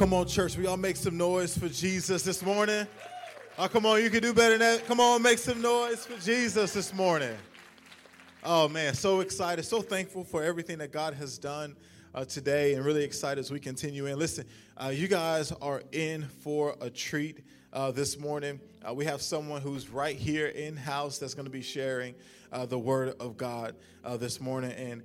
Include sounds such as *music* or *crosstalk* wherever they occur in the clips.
come on, church. We all make some noise for Jesus this morning. Oh, come on, you can do better than that. Come on, make some noise for Jesus this morning. Oh, man, so excited, so thankful for everything that God has done uh, today, and really excited as we continue in. Listen, uh, you guys are in for a treat uh, this morning. Uh, we have someone who's right here in house that's going to be sharing uh, the Word of God uh, this morning. And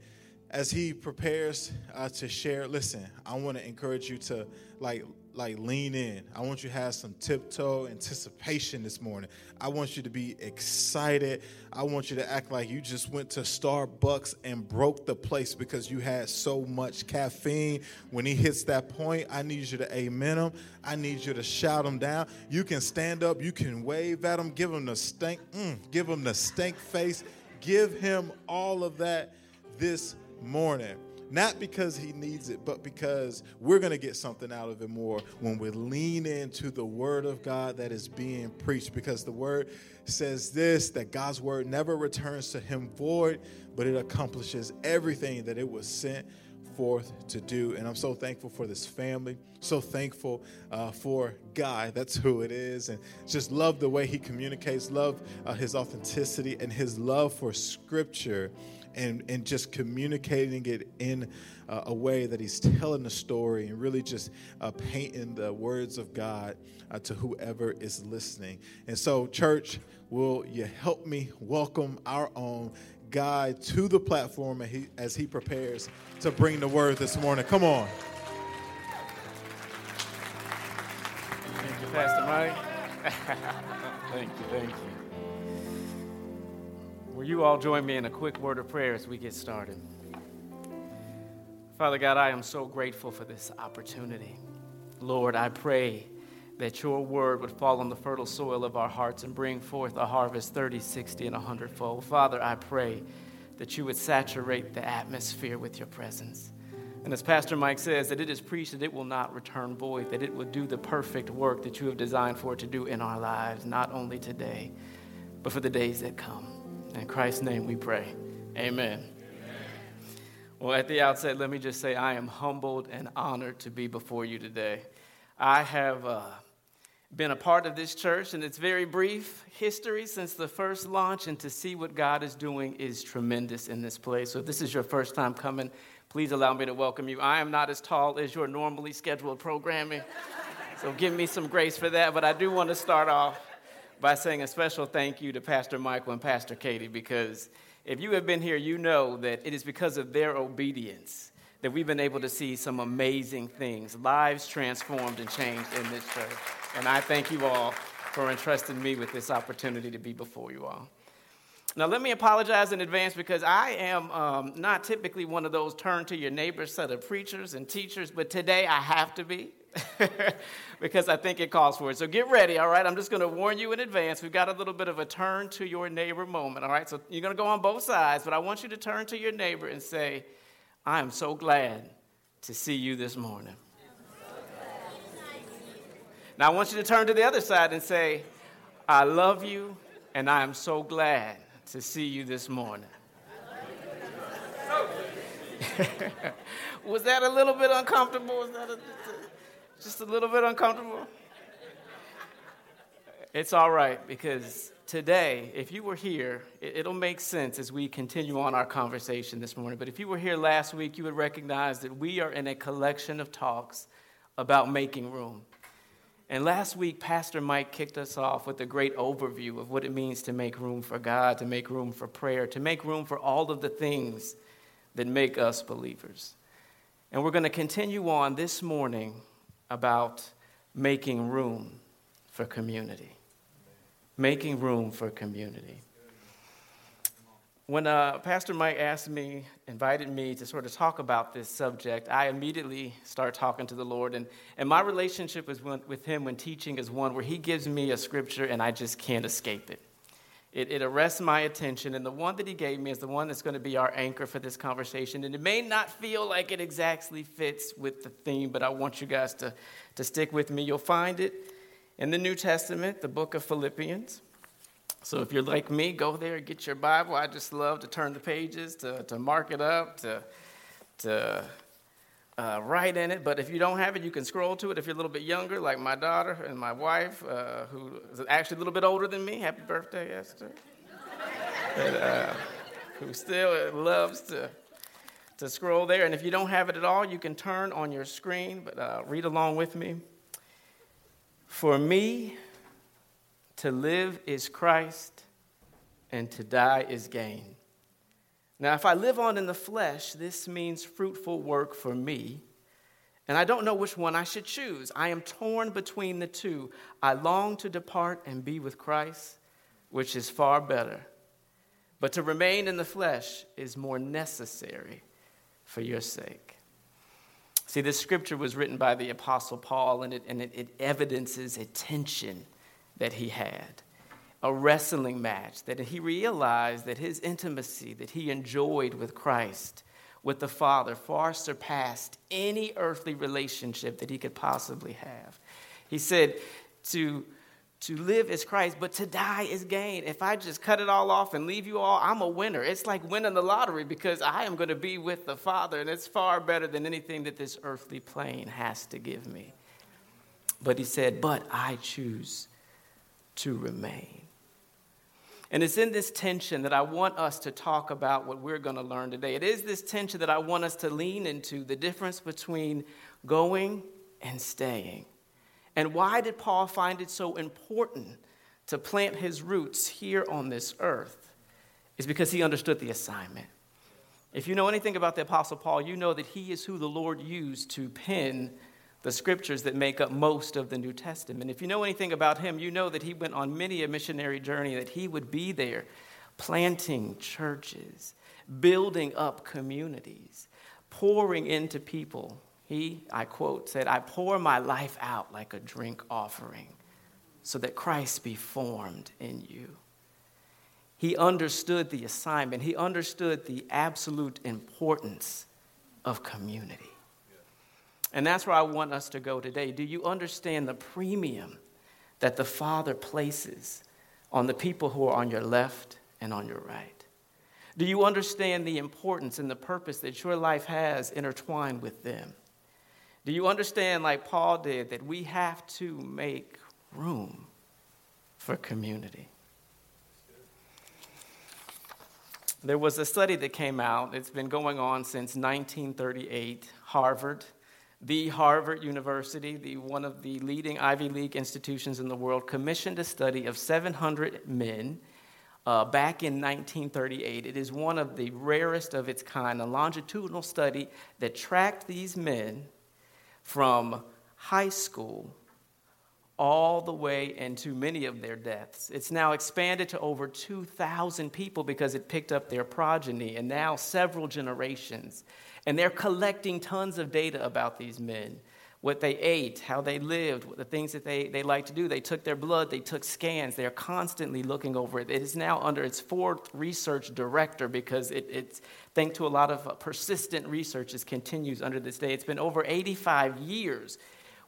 as he prepares uh, to share, listen, I want to encourage you to like like lean in. I want you to have some tiptoe anticipation this morning. I want you to be excited. I want you to act like you just went to Starbucks and broke the place because you had so much caffeine. When he hits that point, I need you to amen him. I need you to shout him down. You can stand up, you can wave at him, give him the stink, mm, give him the stink face, give him all of that this morning. Not because he needs it, but because we're going to get something out of it more when we lean into the word of God that is being preached. Because the word says this that God's word never returns to him void, but it accomplishes everything that it was sent forth to do. And I'm so thankful for this family, so thankful uh, for Guy. That's who it is. And just love the way he communicates, love uh, his authenticity and his love for scripture and, and just communicating it in uh, a way that he's telling the story and really just uh, painting the words of God uh, to whoever is listening. And so, church, will you help me welcome our own guy to the platform as he, as he prepares to bring the word this morning? Come on. Thank you, Pastor Mike. *laughs* thank you, thank you. Will you all join me in a quick word of prayer as we get started? Father God, I am so grateful for this opportunity. Lord, I pray that your word would fall on the fertile soil of our hearts and bring forth a harvest 30, 60, and 100 fold. Father, I pray that you would saturate the atmosphere with your presence. And as Pastor Mike says, that it is preached that it will not return void, that it will do the perfect work that you have designed for it to do in our lives, not only today, but for the days that come. In Christ's name we pray. Amen. Amen. Well, at the outset, let me just say I am humbled and honored to be before you today. I have uh, been a part of this church in its very brief history since the first launch, and to see what God is doing is tremendous in this place. So, if this is your first time coming, please allow me to welcome you. I am not as tall as your normally scheduled programming, so give me some grace for that, but I do want to start off by saying a special thank you to Pastor Michael and Pastor Katie because if you have been here, you know that it is because of their obedience that we've been able to see some amazing things, lives transformed and changed in this church. And I thank you all for entrusting me with this opportunity to be before you all. Now, let me apologize in advance because I am um, not typically one of those turn to your neighbor set of preachers and teachers, but today I have to be. *laughs* because I think it calls for it. So get ready, all right? I'm just going to warn you in advance. We've got a little bit of a turn to your neighbor moment, all right? So you're going to go on both sides, but I want you to turn to your neighbor and say, I am so glad to see you this morning. Now I want you to turn to the other side and say, I love you and I am so glad to see you this morning. *laughs* Was that a little bit uncomfortable? Was that a, just a little bit uncomfortable? It's all right because today, if you were here, it'll make sense as we continue on our conversation this morning. But if you were here last week, you would recognize that we are in a collection of talks about making room. And last week, Pastor Mike kicked us off with a great overview of what it means to make room for God, to make room for prayer, to make room for all of the things that make us believers. And we're going to continue on this morning about making room for community. Making room for community. When uh, Pastor Mike asked me, invited me to sort of talk about this subject, I immediately start talking to the Lord. And, and my relationship with, with Him when teaching is one where He gives me a scripture and I just can't escape it. It, it arrests my attention, and the one that he gave me is the one that's going to be our anchor for this conversation. And it may not feel like it exactly fits with the theme, but I want you guys to, to stick with me. You'll find it in the New Testament, the book of Philippians. So if you're like me, go there, get your Bible. I just love to turn the pages, to, to mark it up, to, to uh, write in it. But if you don't have it, you can scroll to it. If you're a little bit younger, like my daughter and my wife, uh, who is actually a little bit older than me, happy birthday, Esther, and, uh, who still loves to, to scroll there. And if you don't have it at all, you can turn on your screen, but uh, read along with me. For me, to live is Christ, and to die is gain. Now, if I live on in the flesh, this means fruitful work for me. And I don't know which one I should choose. I am torn between the two. I long to depart and be with Christ, which is far better. But to remain in the flesh is more necessary for your sake. See, this scripture was written by the Apostle Paul, and it, and it, it evidences a tension that he had a wrestling match, that he realized that his intimacy that he enjoyed with Christ, with the Father, far surpassed any earthly relationship that he could possibly have. He said, to, to live is Christ, but to die is gain. If I just cut it all off and leave you all, I'm a winner. It's like winning the lottery because I am going to be with the Father, and it's far better than anything that this earthly plane has to give me. But he said, But I choose to remain. And it's in this tension that I want us to talk about what we're going to learn today. It is this tension that I want us to lean into the difference between going and staying. And why did Paul find it so important to plant his roots here on this earth? Is because he understood the assignment. If you know anything about the Apostle Paul, you know that he is who the Lord used to pen the scriptures that make up most of the New Testament. If you know anything about him, you know that he went on many a missionary journey, that he would be there planting churches, building up communities, pouring into people. He, I quote, said, I pour my life out like a drink offering so that Christ be formed in you. He understood the assignment, he understood the absolute importance of community. And that's where I want us to go today. Do you understand the premium that the Father places on the people who are on your left and on your right? Do you understand the importance and the purpose that your life has intertwined with them? Do you understand, like Paul did, that we have to make room for community? There was a study that came out, it's been going on since 1938. Harvard the Harvard University, the, one of the leading Ivy League institutions in the world, commissioned a study of 700 men uh, back in 1938. It is one of the rarest of its kind, a longitudinal study that tracked these men from high school all the way into many of their deaths. It's now expanded to over 2,000 people because it picked up their progeny and now several generations. And they're collecting tons of data about these men what they ate, how they lived, the things that they, they like to do. They took their blood, they took scans. They're constantly looking over it. It is now under its fourth research director because it, it's, thanks to a lot of persistent research, it continues under this day. It's been over 85 years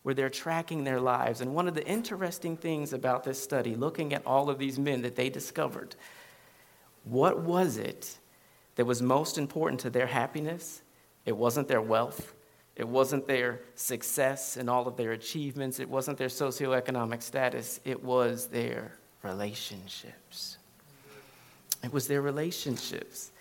where they're tracking their lives. And one of the interesting things about this study, looking at all of these men that they discovered, what was it that was most important to their happiness it wasn't their wealth. It wasn't their success and all of their achievements. It wasn't their socioeconomic status. It was their relationships. It was their relationships.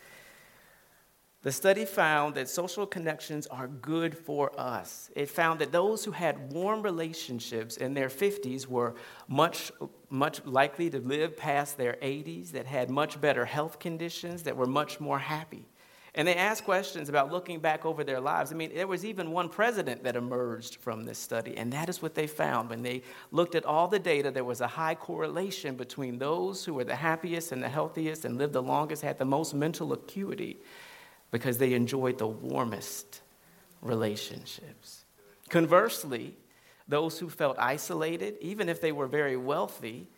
The study found that social connections are good for us. It found that those who had warm relationships in their 50s were much, much likely to live past their 80s, that had much better health conditions, that were much more happy. And they asked questions about looking back over their lives. I mean, there was even one president that emerged from this study, and that is what they found. When they looked at all the data, there was a high correlation between those who were the happiest and the healthiest and lived the longest, had the most mental acuity, because they enjoyed the warmest relationships. Conversely, those who felt isolated, even if they were very wealthy,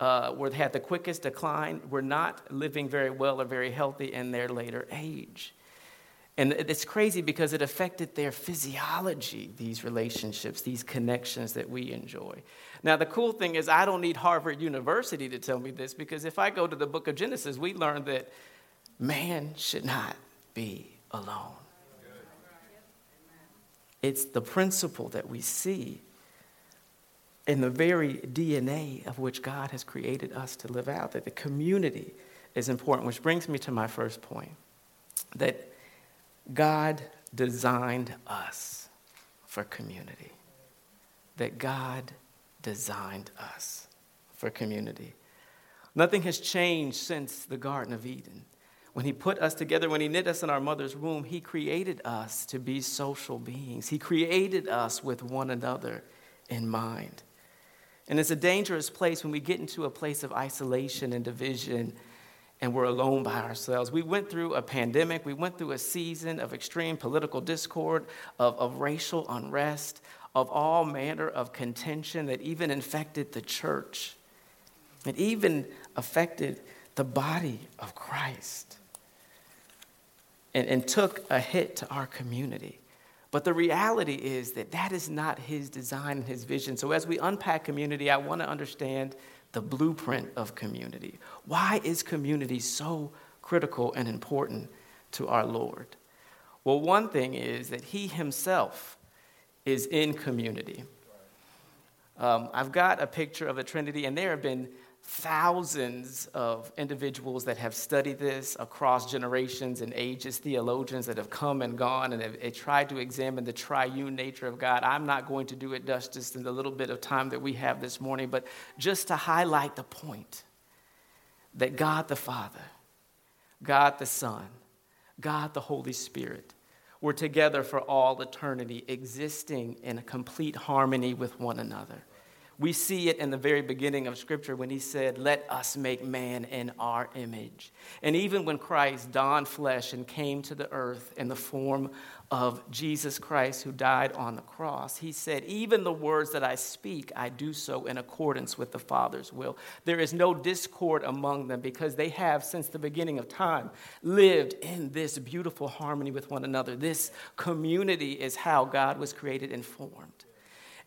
uh, were, had the quickest decline were not living very well or very healthy in their later age. And it's crazy because it affected their physiology, these relationships, these connections that we enjoy. Now, the cool thing is, I don't need Harvard University to tell me this because if I go to the book of Genesis, we learn that man should not be alone. It's the principle that we see in the very DNA of which God has created us to live out, that the community is important, which brings me to my first point that God designed us for community. That God designed us for community. Nothing has changed since the Garden of Eden. When He put us together, when He knit us in our mother's womb, He created us to be social beings. He created us with one another in mind. And it's a dangerous place when we get into a place of isolation and division and we're alone by ourselves. We went through a pandemic, we went through a season of extreme political discord, of, of racial unrest, of all manner of contention that even infected the church. It even affected the body of Christ and, and took a hit to our community. But the reality is that that is not his design and his vision. So, as we unpack community, I want to understand the blueprint of community. Why is community so critical and important to our Lord? Well, one thing is that he himself is in community. Um, I've got a picture of the Trinity, and there have been thousands of individuals that have studied this across generations and ages, theologians that have come and gone and have, have, tried to examine the triune nature of God. I'm not going to do it justice in the little bit of time that we have this morning, but just to highlight the point that God the Father, God the Son, God the Holy Spirit were together for all eternity, existing in a complete harmony with one another. We see it in the very beginning of Scripture when he said, Let us make man in our image. And even when Christ donned flesh and came to the earth in the form of Jesus Christ who died on the cross, he said, Even the words that I speak, I do so in accordance with the Father's will. There is no discord among them because they have, since the beginning of time, lived in this beautiful harmony with one another. This community is how God was created and formed.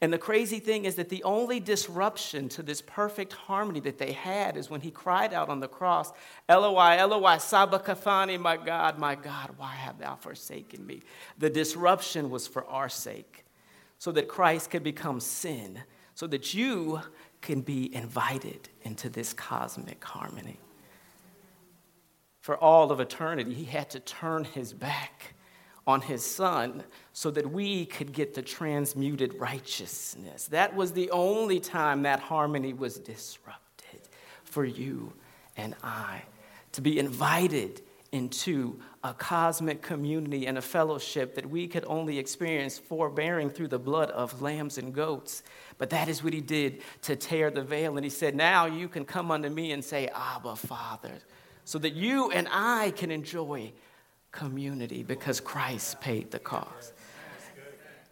And the crazy thing is that the only disruption to this perfect harmony that they had is when he cried out on the cross, Eloi, Eloi, sabachthani, my God, my God, why have thou forsaken me? The disruption was for our sake, so that Christ could become sin, so that you can be invited into this cosmic harmony. For all of eternity, he had to turn his back on his son so that we could get the transmuted righteousness. That was the only time that harmony was disrupted for you and I to be invited into a cosmic community and a fellowship that we could only experience forbearing through the blood of lambs and goats. But that is what he did to tear the veil. And he said, Now you can come unto me and say, Abba, Father, so that you and I can enjoy community because Christ paid the cost.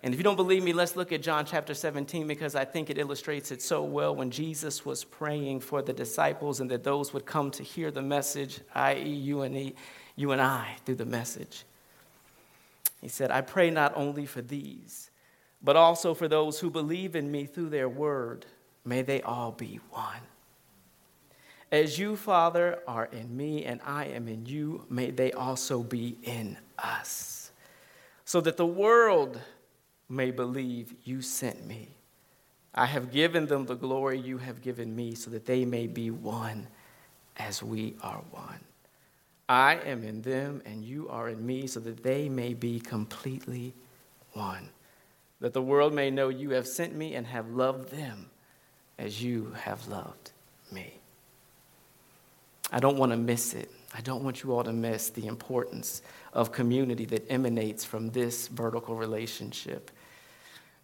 And if you don't believe me, let's look at John chapter 17 because I think it illustrates it so well when Jesus was praying for the disciples and that those would come to hear the message, i.e., you and, you and I, through the message. He said, I pray not only for these, but also for those who believe in me through their word. May they all be one. As you, Father, are in me and I am in you, may they also be in us, so that the world may believe you sent me. I have given them the glory you have given me, so that they may be one as we are one. I am in them, and you are in me, so that they may be completely one. That the world may know you have sent me and have loved them as you have loved me. I don't want to miss it. I don't want you all to miss the importance of community that emanates from this vertical relationship.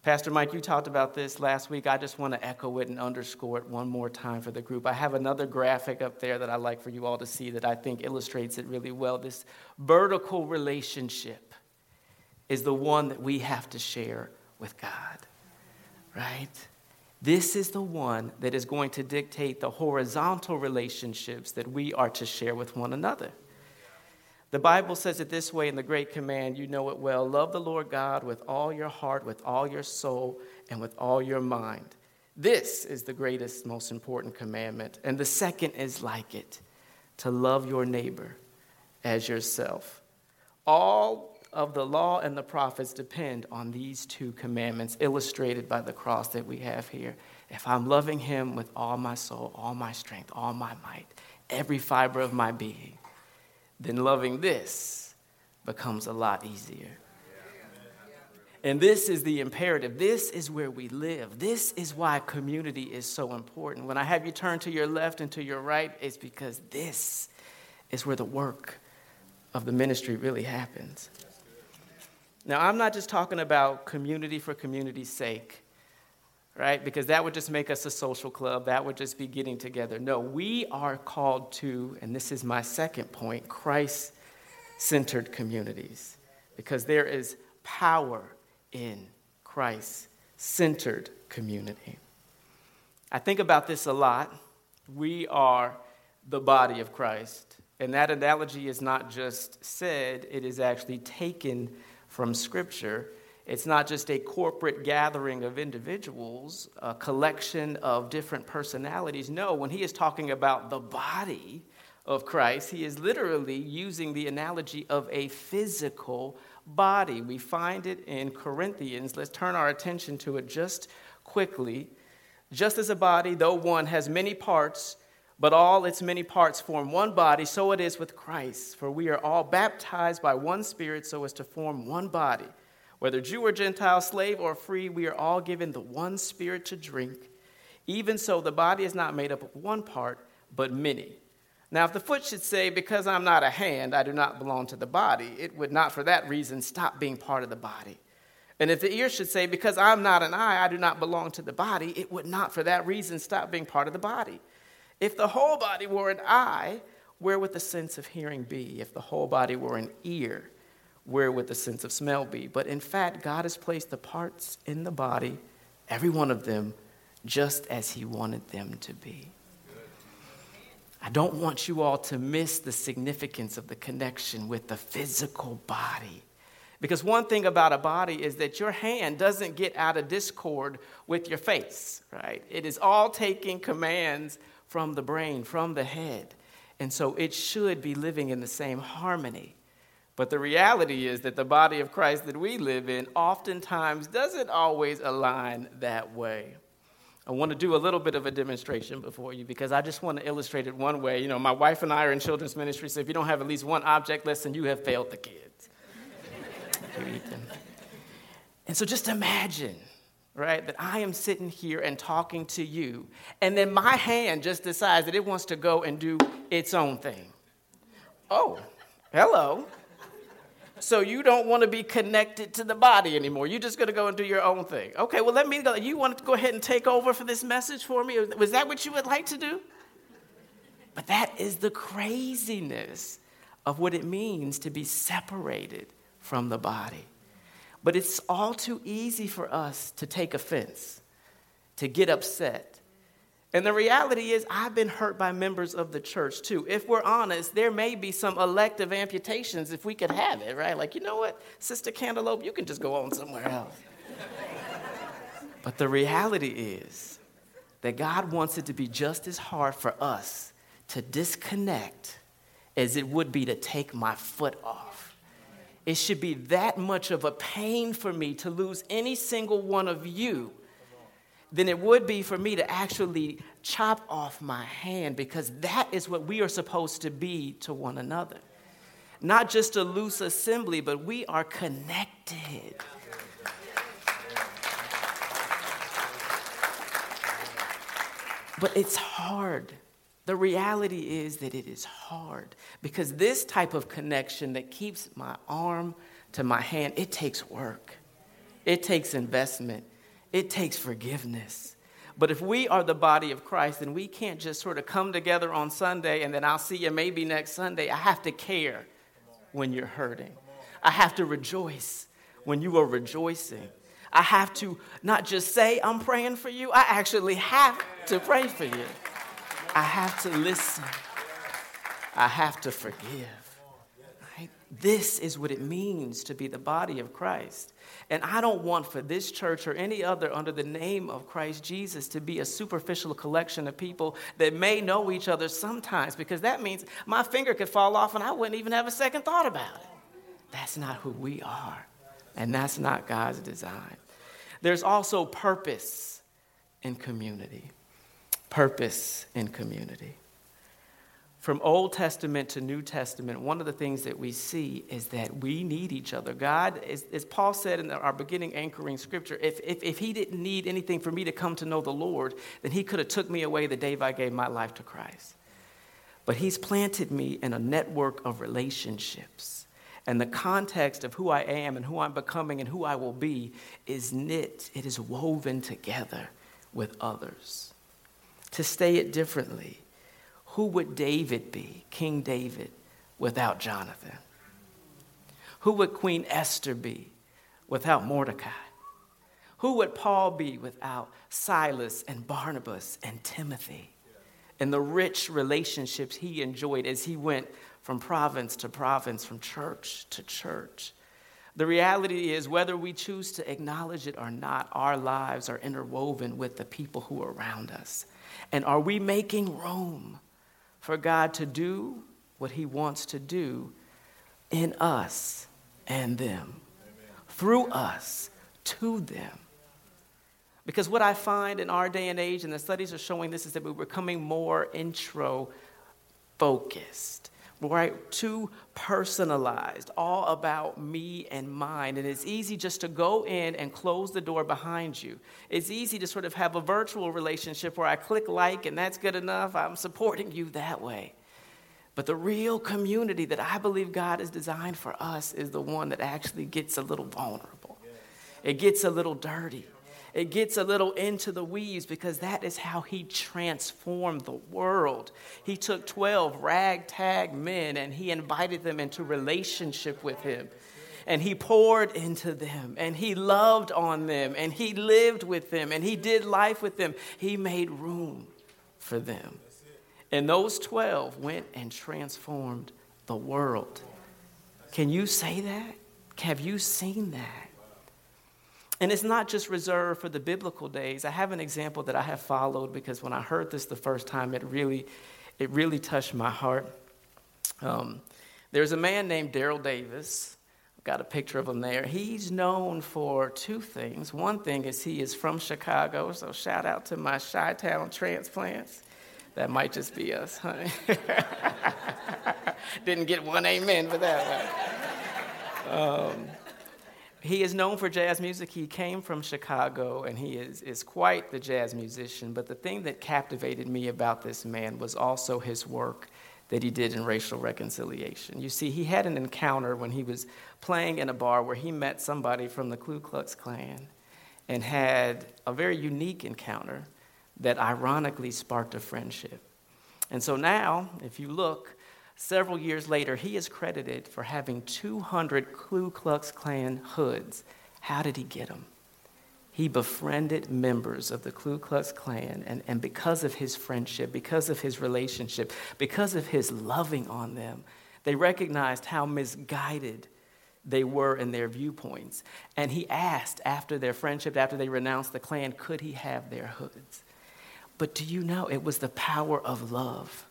Pastor Mike, you talked about this last week. I just want to echo it and underscore it one more time for the group. I have another graphic up there that I'd like for you all to see that I think illustrates it really well. This vertical relationship is the one that we have to share with God, right? This is the one that is going to dictate the horizontal relationships that we are to share with one another. The Bible says it this way in the Great Command, you know it well love the Lord God with all your heart, with all your soul, and with all your mind. This is the greatest, most important commandment. And the second is like it to love your neighbor as yourself. All of the law and the prophets depend on these two commandments, illustrated by the cross that we have here. If I'm loving Him with all my soul, all my strength, all my might, every fiber of my being, then loving this becomes a lot easier. And this is the imperative. This is where we live. This is why community is so important. When I have you turn to your left and to your right, it's because this is where the work of the ministry really happens. Now, I'm not just talking about community for community's sake, right? Because that would just make us a social club. That would just be getting together. No, we are called to, and this is my second point, Christ centered communities. Because there is power in Christ centered community. I think about this a lot. We are the body of Christ. And that analogy is not just said, it is actually taken from Scripture. It's not just a corporate gathering of individuals, a collection of different personalities. No, when he is talking about the body of Christ, he is literally using the analogy of a physical body. We find it in Corinthians. Let's turn our attention to it just quickly. Just as a body, though one has many parts, but all its many parts form one body, so it is with Christ. For we are all baptized by one Spirit so as to form one body. Whether Jew or Gentile, slave or free, we are all given the one Spirit to drink. Even so, the body is not made up of one part, but many. Now, if the foot should say, Because I'm not a hand, I do not belong to the body, it would not for that reason stop being part of the body. And if the ear should say, Because I'm not an eye, I do not belong to the body, it would not for that reason stop being part of the body. If the whole body were an eye, where would the sense of hearing be? If the whole body were an ear, where would the sense of smell be? But in fact, God has placed the parts in the body, every one of them, just as He wanted them to be. I don't want you all to miss the significance of the connection with the physical body. Because one thing about a body is that your hand doesn't get out of discord with your face, right? It is all taking commands from the brain, from the head. And so it should be living in the same harmony. But the reality is that the body of Christ that we live in oftentimes doesn't always align that way. I want to do a little bit of a demonstration before you because I just want to illustrate it one way. You know, my wife and I are in children's ministry, so if you don't have at least one object lesson, you have failed the kids. *laughs* and so just imagine, right, that I am sitting here and talking to you, and then my hand just decides that it wants to go and do its own thing. Oh, hello. So you don't want to be connected to the body anymore. You're just going to go and do your own thing. Okay, well, let me go. You want to go ahead and take over for this message for me? Was that what you would like to do? But that is the craziness of what it means to be separated from the body. But it's all too easy for us to take offense, to get upset, and the reality is, I've been hurt by members of the church too. If we're honest, there may be some elective amputations if we could have it, right? Like, you know what, Sister Cantaloupe, you can just go on somewhere else. *laughs* but the reality is that God wants it to be just as hard for us to disconnect as it would be to take my foot off. It should be that much of a pain for me to lose any single one of you than it would be for me to actually chop off my hand because that is what we are supposed to be to one another. Not just a loose assembly, but we are connected. But it's hard. The reality is that it is hard because this type of connection that keeps my arm to my hand, it takes work. It takes investment. It takes forgiveness. But if we are the body of Christ, then we can't just sort of come together on Sunday and then I'll see you maybe next Sunday. I have to care when you're hurting. I have to rejoice when you are rejoicing. I have to not just say, I'm praying for you, I actually have to pray for you. I have to listen. I have to forgive. Right? This is what it means to be the body of Christ. And I don't want for this church or any other under the name of Christ Jesus to be a superficial collection of people that may know each other sometimes, because that means my finger could fall off and I wouldn't even have a second thought about it. That's not who we are, and that's not God's design. There's also purpose in community. Purpose in community. From Old Testament to New Testament, one of the things that we see is that we need each other. God, as, as Paul said in our beginning anchoring scripture, if, if, if he didn't need anything for me to come to know the Lord, then he could have took me away the day I gave my life to Christ. But he's planted me in a network of relationships. And the context of who I am and who I'm becoming and who I will be is knit, it is woven together with others. To say it differently, who would David be, King David, without Jonathan? Who would Queen Esther be without Mordecai? Who would Paul be without Silas and Barnabas and Timothy? And the rich relationships he enjoyed as he went from province to province, from church to church. The reality is, whether we choose to acknowledge it or not, our lives are interwoven with the people who are around us. And are we making room for God to do what He wants to do in us and them, Amen. through us to them. Because what I find in our day and age, and the studies are showing this, is that we're becoming more intro focused right? Too personalized, all about me and mine. And it's easy just to go in and close the door behind you. It's easy to sort of have a virtual relationship where I click like and that's good enough. I'm supporting you that way. But the real community that I believe God has designed for us is the one that actually gets a little vulnerable. It gets a little dirty it gets a little into the weeds because that is how he transformed the world. He took 12 ragtag men and he invited them into relationship with him. And he poured into them and he loved on them and he lived with them and he did life with them. He made room for them. And those 12 went and transformed the world. Can you say that? Have you seen that? And it's not just reserved for the biblical days. I have an example that I have followed because when I heard this the first time, it really, it really touched my heart. Um, there's a man named Daryl Davis. I've got a picture of him there. He's known for two things. One thing is he is from Chicago, so shout out to my Chi Town transplants. That might just be us, honey. *laughs* Didn't get one amen for that one. Um, he is known for jazz music. He came from Chicago and he is, is quite the jazz musician. But the thing that captivated me about this man was also his work that he did in racial reconciliation. You see, he had an encounter when he was playing in a bar where he met somebody from the Ku Klux Klan and had a very unique encounter that ironically sparked a friendship. And so now, if you look, Several years later, he is credited for having 200 Ku Klux Klan hoods. How did he get them? He befriended members of the Ku Klux Klan, and, and because of his friendship, because of his relationship, because of his loving on them, they recognized how misguided they were in their viewpoints. And he asked after their friendship, after they renounced the Klan, could he have their hoods? But do you know it was the power of love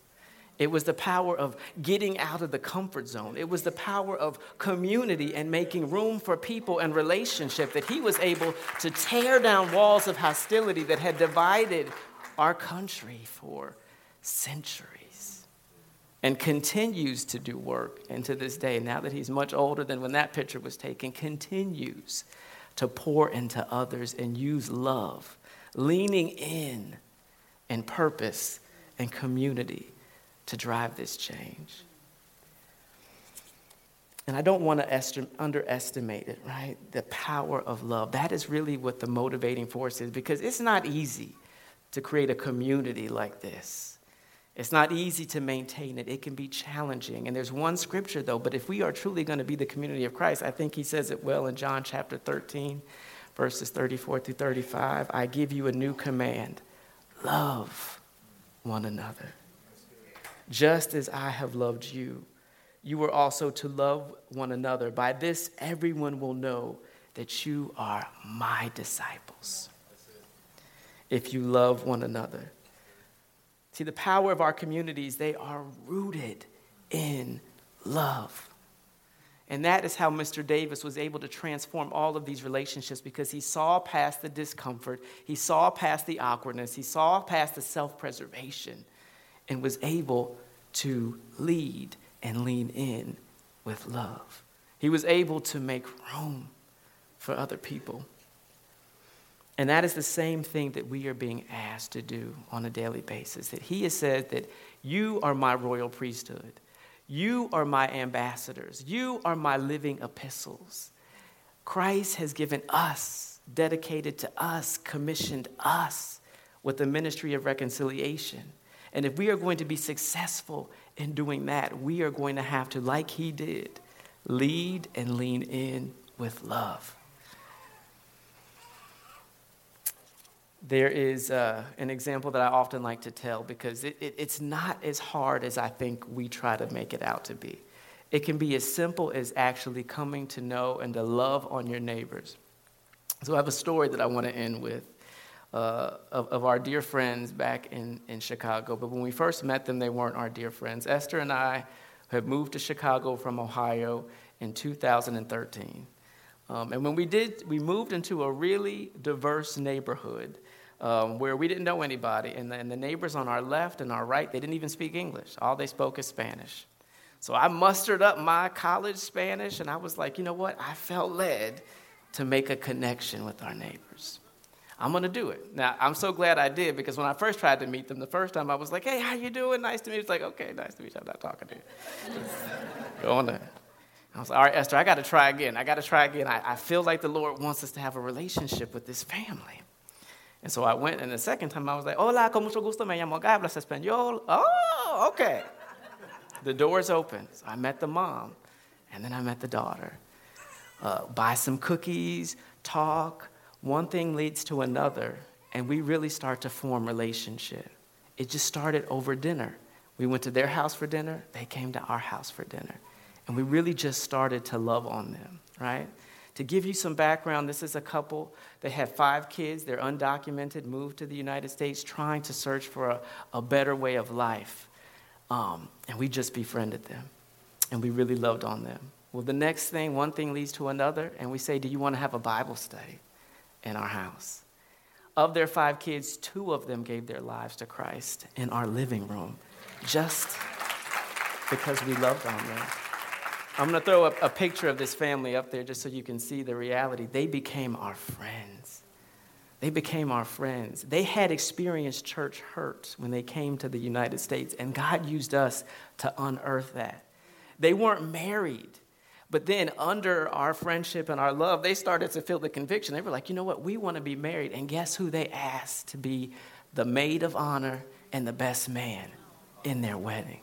it was the power of getting out of the comfort zone. It was the power of community and making room for people and relationship that he was able to tear down walls of hostility that had divided our country for centuries and continues to do work. And to this day, now that he's much older than when that picture was taken, continues to pour into others and use love, leaning in and purpose and community to drive this change. And I don't want to est- underestimate it, right? The power of love. That is really what the motivating force is because it's not easy to create a community like this. It's not easy to maintain it. It can be challenging. And there's one scripture, though, but if we are truly going to be the community of Christ, I think he says it well in John chapter 13, verses 34 through 35. I give you a new command love one another just as I have loved you. You are also to love one another. By this, everyone will know that you are my disciples. If you love one another. See, the power of our communities, they are rooted in love. And that is how Mr. Davis was able to transform all of these relationships because he saw past the discomfort, he saw past the awkwardness, he saw past the self preservation, and was able to lead and lean in with love. He was able to make room for other people. And that is the same thing that we are being asked to do on a daily basis. That he has said that you are my royal priesthood. You are my ambassadors. You are my living epistles. Christ has given us, dedicated to us, commissioned us with the ministry of reconciliation. And if we are going to be successful in doing that, we are going to have to, like he did, lead and lean in with love. There is uh, an example that I often like to tell because it, it, it's not as hard as I think we try to make it out to be. It can be as simple as actually coming to know and to love on your neighbors. So I have a story that I want to end with uh, of, of our dear friends back in, in Chicago. But when we first met them, they weren't our dear friends. Esther and I had moved to Chicago from Ohio in 2013. Um, and when we did, we moved into a really diverse neighborhood um, where we didn't know anybody. And the, and the neighbors on our left and our right, they didn't even speak English. All they spoke is Spanish. So I mustered up my college Spanish and I was like, you know what? I felt led to make a connection with our neighbors. I'm to do it. Now, I'm so glad I did because when I first tried to meet them, the first time I was like, hey, how you doing? Nice to meet you. It's like, okay, nice to meet you. I'm not talking to you. *laughs* Go on. I was like, all right, Esther, I got to try again. I got to try again. I, I feel like the Lord wants us to have a relationship with this family. And so I went, and the second time I was like, Hola, con mucho gusto, me llamo Gablas Español. Oh, okay. the doors open. So I met the mom, and then I met the daughter. Uh, buy some cookies, talk. One thing leads to another, and we really start to form relationship. It just started over dinner. We went to their house for dinner, they came to our house for dinner. And we really just started to love on them, right? To give you some background, this is a couple. They had five kids. They're undocumented, moved to the United States, trying to search for a, a better way of life. Um, and we just befriended them. And we really loved on them. Well, the next thing, one thing leads to another. And we say, Do you want to have a Bible study in our house? Of their five kids, two of them gave their lives to Christ in our living room just because we loved on them. I'm going to throw a, a, picture of this family up there just so you can see the reality. They became our friends. They became our friends. They had experienced church hurt when they came to the United States, and God used us to unearth that. They weren't married, but then under our friendship and our love, they started to feel the conviction. They were like, you know what? We want to be married. And guess who they asked to be the maid of honor and the best man in their wedding?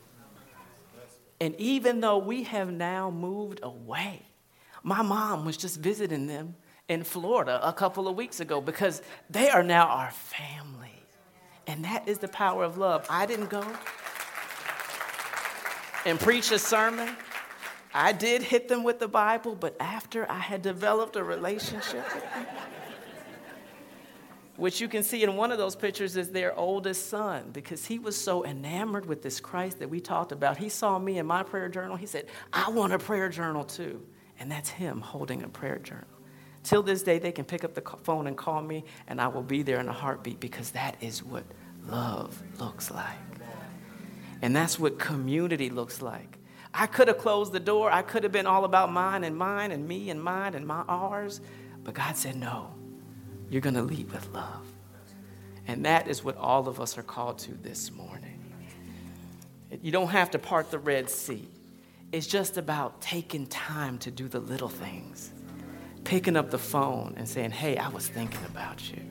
And even though we have now moved away, my mom was just visiting them in Florida a couple of weeks ago because they are now our family. And that is the power of love. I didn't go and preach a sermon. I did hit them with the Bible, but after I had developed a relationship with them, which you can see in one of those pictures is their oldest son because he was so enamored with this Christ that we talked about. He saw me in my prayer journal. He said, I want a prayer journal too. And that's him holding a prayer journal. Till this day, they can pick up the phone and call me, and I will be there in a heartbeat because that is what love looks like. And that's what community looks like. I could have closed the door. I could have been all about mine and mine and me and mine and my ours. But God said, no you're going to lead with love. And that is what all of us are called to this morning. You don't have to part the Red Sea. It's just about taking time to do the little things. Picking up the phone and saying, Hey, I was thinking about you.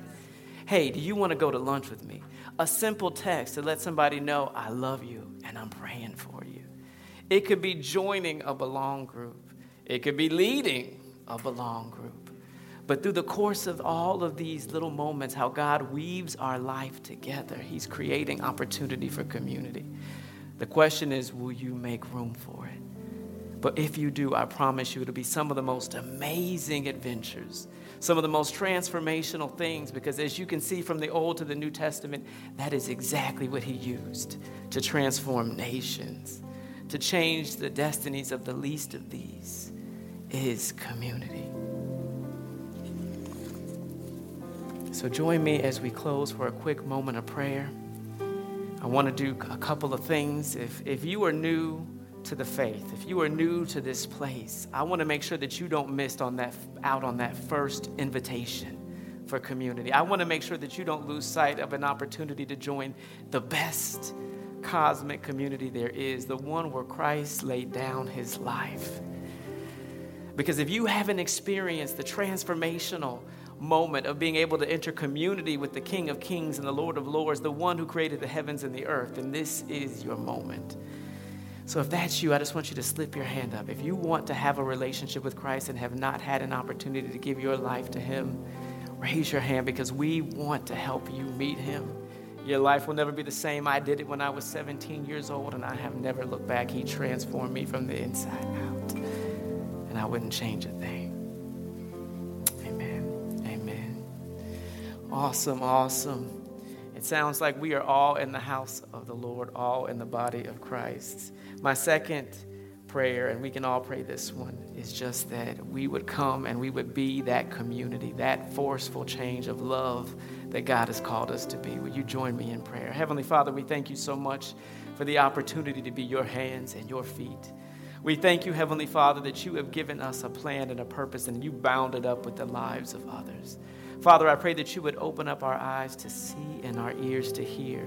Hey, do you want to go to lunch with me? A simple text to let somebody know, I love you and I'm praying for you. It could be joining a belong group, it could be leading a belong group. But through the course of all of these little moments, how God weaves our life together, He's creating opportunity for community. The question is, will you make room for it? But if you do, I promise you it'll be some of the most amazing adventures, some of the most transformational things, because as you can see from the Old to the New Testament, that is exactly what He used to transform nations, to change the destinies of the least of these is community. So join me as we close for a quick moment of prayer. I want to do a couple of things. If, if you are new to the faith, if you are new to this place, I want to make sure that you don't miss on that, out on that first invitation for community. I want to make sure that you don't lose sight of an opportunity to join the best cosmic community there is, the one where Christ laid down his life. Because if you haven't experienced the transformational moment of being able to enter community with the King of Kings and the Lord of Lords, the one who created the heavens and the earth, then this is your moment. So if that's you, I just want you to slip your hand up. If you want to have a relationship with Christ and have not had an opportunity to give your life to Him, raise your hand because we want to help you meet Him. Your life will never be the same. I did it when I was 17 years old, and I have never looked back. He transformed me from the inside out, and I wouldn't change a thing. Amen. Amen. Awesome, awesome. It sounds like we are all in the house of the Lord, all in the body of Christ. My second prayer, and we can all pray this one, is just that we would come and we would be that community, that forceful change of love that God has called us to be. Will you join me in prayer? Heavenly Father, we thank you so much for the opportunity to be your hands and your feet. We thank you, Heavenly Father, that you have given us a plan and a purpose and you bound it up with the lives of others. Father, I pray that you would open up our eyes to see and our ears to hear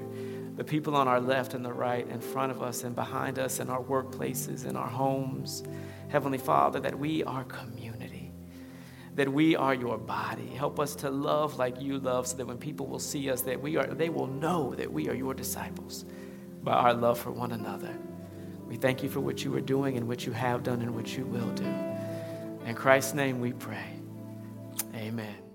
the people on our left and the right, in front of us and behind us, in our workplaces, in our homes. Heavenly Father, that we are community, that we are your body. Help us to love like you love so that when people will see us, that we are, they will know that we are your disciples by our love for one another. We thank you for what you are doing and what you have done and what you will do. In Christ's name we pray. Amen.